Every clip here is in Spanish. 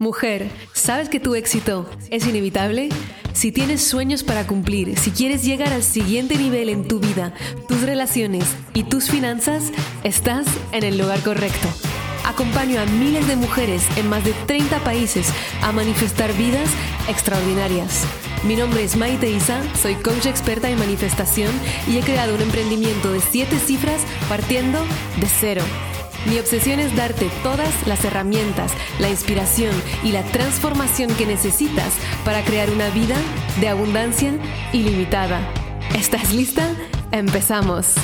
Mujer, ¿sabes que tu éxito es inevitable? Si tienes sueños para cumplir, si quieres llegar al siguiente nivel en tu vida, tus relaciones y tus finanzas, estás en el lugar correcto. Acompaño a miles de mujeres en más de 30 países a manifestar vidas extraordinarias. Mi nombre es Maite Isa, soy coach experta en manifestación y he creado un emprendimiento de 7 cifras partiendo de cero. Mi obsesión es darte todas las herramientas, la inspiración y la transformación que necesitas para crear una vida de abundancia ilimitada. ¿Estás lista? Empezamos.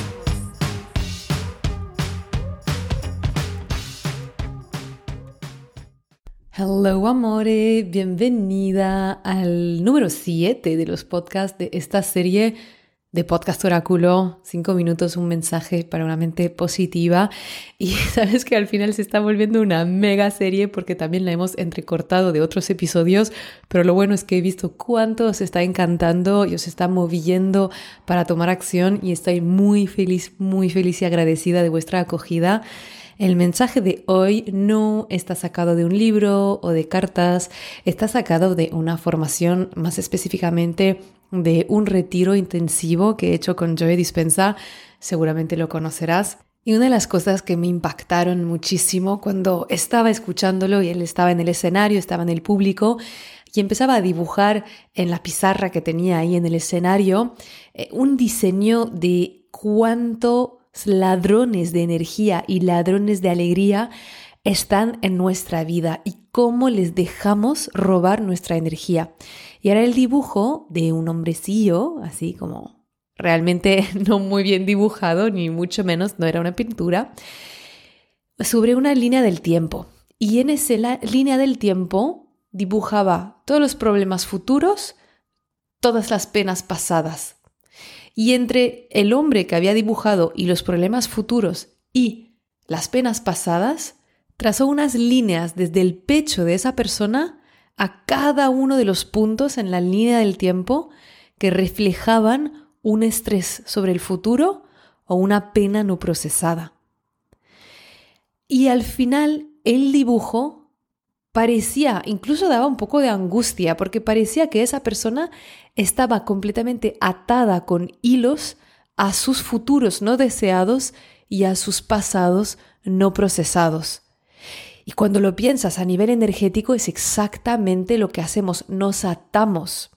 Hello amore, bienvenida al número 7 de los podcasts de esta serie de Podcast Oráculo, cinco minutos, un mensaje para una mente positiva. Y sabes que al final se está volviendo una mega serie porque también la hemos entrecortado de otros episodios, pero lo bueno es que he visto cuánto os está encantando y os está moviendo para tomar acción y estoy muy feliz, muy feliz y agradecida de vuestra acogida. El mensaje de hoy no está sacado de un libro o de cartas, está sacado de una formación más específicamente de un retiro intensivo que he hecho con Joey Dispensa, seguramente lo conocerás. Y una de las cosas que me impactaron muchísimo cuando estaba escuchándolo y él estaba en el escenario, estaba en el público y empezaba a dibujar en la pizarra que tenía ahí en el escenario eh, un diseño de cuántos ladrones de energía y ladrones de alegría están en nuestra vida y cómo les dejamos robar nuestra energía. Y era el dibujo de un hombrecillo, así como realmente no muy bien dibujado, ni mucho menos, no era una pintura, sobre una línea del tiempo. Y en esa línea del tiempo dibujaba todos los problemas futuros, todas las penas pasadas. Y entre el hombre que había dibujado y los problemas futuros y las penas pasadas, trazó unas líneas desde el pecho de esa persona a cada uno de los puntos en la línea del tiempo que reflejaban un estrés sobre el futuro o una pena no procesada. Y al final el dibujo parecía, incluso daba un poco de angustia, porque parecía que esa persona estaba completamente atada con hilos a sus futuros no deseados y a sus pasados no procesados. Y cuando lo piensas a nivel energético es exactamente lo que hacemos, nos atamos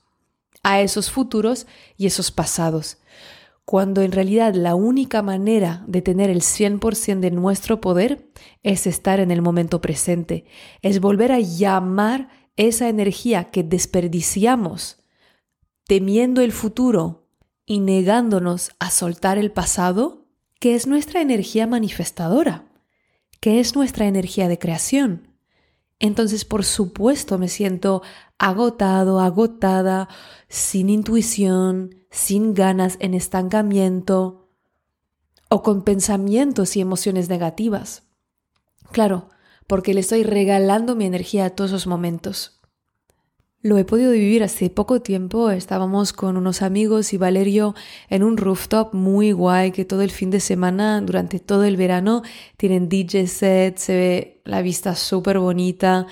a esos futuros y esos pasados, cuando en realidad la única manera de tener el 100% de nuestro poder es estar en el momento presente, es volver a llamar esa energía que desperdiciamos temiendo el futuro y negándonos a soltar el pasado, que es nuestra energía manifestadora que es nuestra energía de creación. Entonces, por supuesto, me siento agotado, agotada, sin intuición, sin ganas, en estancamiento o con pensamientos y emociones negativas. Claro, porque le estoy regalando mi energía a todos esos momentos. Lo he podido vivir hace poco tiempo. Estábamos con unos amigos y Valerio en un rooftop muy guay que todo el fin de semana, durante todo el verano, tienen DJ set, se ve la vista súper bonita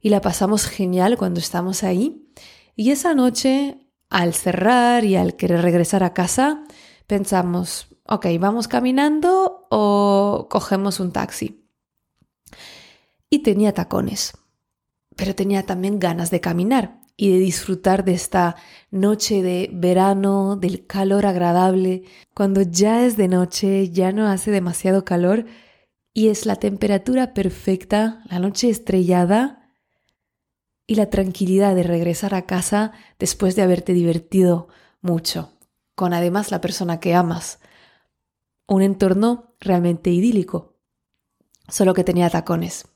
y la pasamos genial cuando estamos ahí. Y esa noche, al cerrar y al querer regresar a casa, pensamos, ok, ¿vamos caminando o cogemos un taxi? Y tenía tacones pero tenía también ganas de caminar y de disfrutar de esta noche de verano, del calor agradable, cuando ya es de noche, ya no hace demasiado calor y es la temperatura perfecta, la noche estrellada y la tranquilidad de regresar a casa después de haberte divertido mucho, con además la persona que amas. Un entorno realmente idílico, solo que tenía tacones.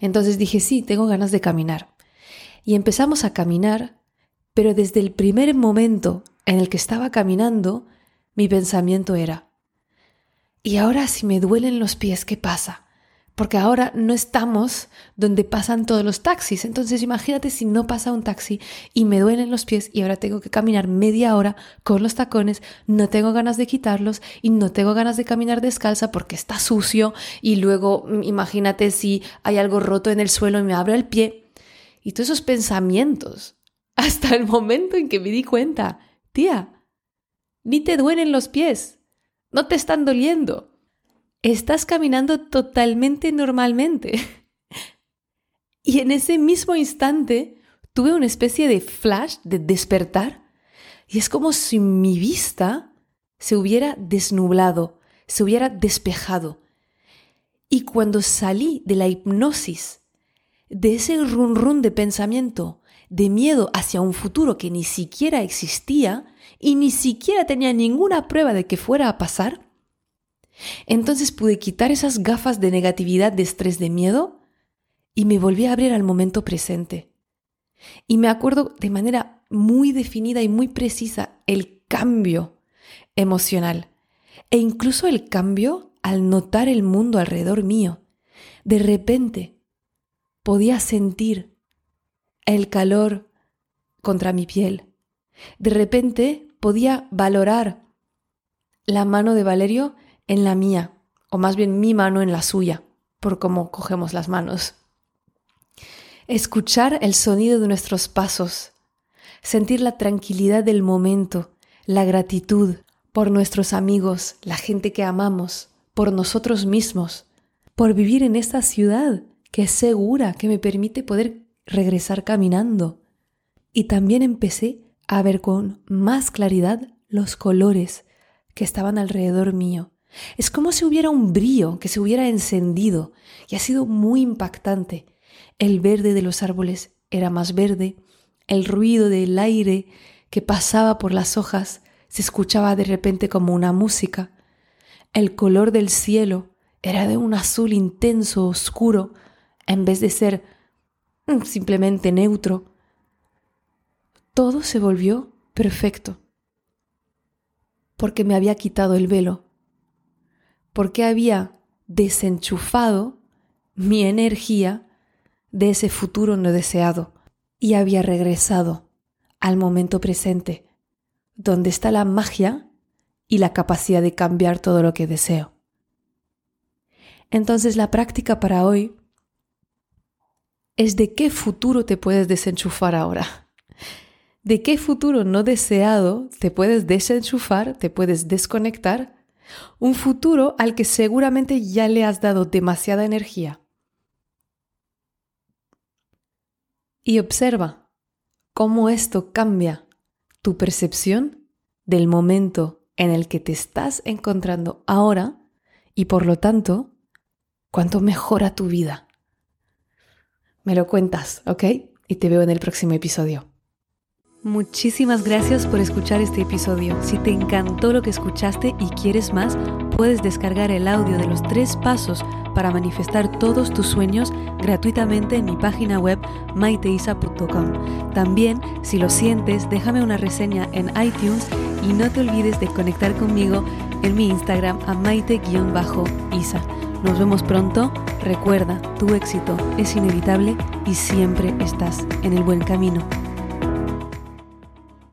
Entonces dije, sí, tengo ganas de caminar. Y empezamos a caminar, pero desde el primer momento en el que estaba caminando, mi pensamiento era, ¿y ahora si me duelen los pies, qué pasa? Porque ahora no estamos donde pasan todos los taxis. Entonces imagínate si no pasa un taxi y me duelen los pies y ahora tengo que caminar media hora con los tacones, no tengo ganas de quitarlos y no tengo ganas de caminar descalza porque está sucio y luego mm, imagínate si hay algo roto en el suelo y me abre el pie. y todos esos pensamientos hasta el momento en que me di cuenta, tía, ni te duelen los pies, no te están doliendo, estás caminando totalmente normalmente. y en ese mismo instante tuve una especie de flash de despertar y es como si mi vista se hubiera desnublado, se hubiera despejado. Y cuando salí de la hipnosis, de ese run run de pensamiento, de miedo hacia un futuro que ni siquiera existía y ni siquiera tenía ninguna prueba de que fuera a pasar, entonces pude quitar esas gafas de negatividad, de estrés, de miedo y me volví a abrir al momento presente. Y me acuerdo de manera muy definida y muy precisa el cambio emocional e incluso el cambio al notar el mundo alrededor mío. De repente podía sentir el calor contra mi piel. De repente podía valorar la mano de Valerio en la mía, o más bien mi mano en la suya, por cómo cogemos las manos. Escuchar el sonido de nuestros pasos, sentir la tranquilidad del momento, la gratitud por nuestros amigos, la gente que amamos, por nosotros mismos, por vivir en esta ciudad que es segura, que me permite poder regresar caminando. Y también empecé a ver con más claridad los colores que estaban alrededor mío. Es como si hubiera un brillo que se hubiera encendido y ha sido muy impactante. El verde de los árboles era más verde, el ruido del aire que pasaba por las hojas se escuchaba de repente como una música. El color del cielo era de un azul intenso, oscuro, en vez de ser mm, simplemente neutro. Todo se volvió perfecto, porque me había quitado el velo, porque había desenchufado mi energía de ese futuro no deseado y había regresado al momento presente, donde está la magia y la capacidad de cambiar todo lo que deseo. Entonces la práctica para hoy es de qué futuro te puedes desenchufar ahora. ¿De qué futuro no deseado te puedes desenchufar, te puedes desconectar? Un futuro al que seguramente ya le has dado demasiada energía. Y observa cómo esto cambia tu percepción del momento en el que te estás encontrando ahora y por lo tanto, cuánto mejora tu vida. Me lo cuentas, ¿ok? Y te veo en el próximo episodio. Muchísimas gracias por escuchar este episodio. Si te encantó lo que escuchaste y quieres más, puedes descargar el audio de los tres pasos para manifestar todos tus sueños gratuitamente en mi página web maiteisa.com. También, si lo sientes, déjame una reseña en iTunes y no te olvides de conectar conmigo en mi Instagram a maite-isa. Nos vemos pronto. Recuerda, tu éxito es inevitable y siempre estás en el buen camino.